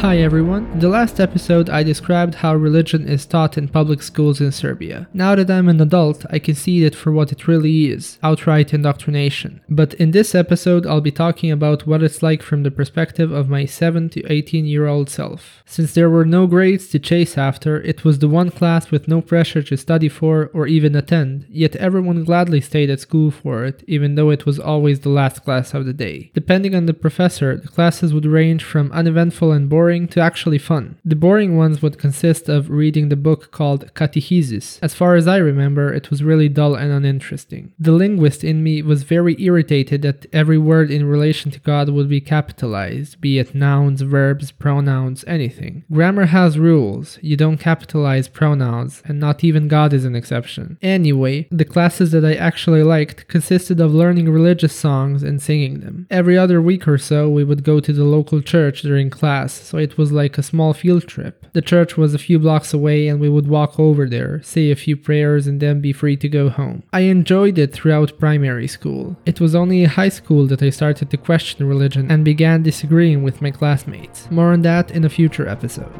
Hi everyone. In the last episode, I described how religion is taught in public schools in Serbia. Now that I'm an adult, I can see it for what it really is outright indoctrination. But in this episode, I'll be talking about what it's like from the perspective of my 7 to 18 year old self. Since there were no grades to chase after, it was the one class with no pressure to study for or even attend, yet everyone gladly stayed at school for it, even though it was always the last class of the day. Depending on the professor, the classes would range from uneventful and boring boring to actually fun. The boring ones would consist of reading the book called Catechesis. As far as I remember, it was really dull and uninteresting. The linguist in me was very irritated that every word in relation to God would be capitalized, be it nouns, verbs, pronouns, anything. Grammar has rules. You don't capitalize pronouns, and not even God is an exception. Anyway, the classes that I actually liked consisted of learning religious songs and singing them. Every other week or so, we would go to the local church during class, so it was like a small field trip. The church was a few blocks away, and we would walk over there, say a few prayers, and then be free to go home. I enjoyed it throughout primary school. It was only in high school that I started to question religion and began disagreeing with my classmates. More on that in a future episode.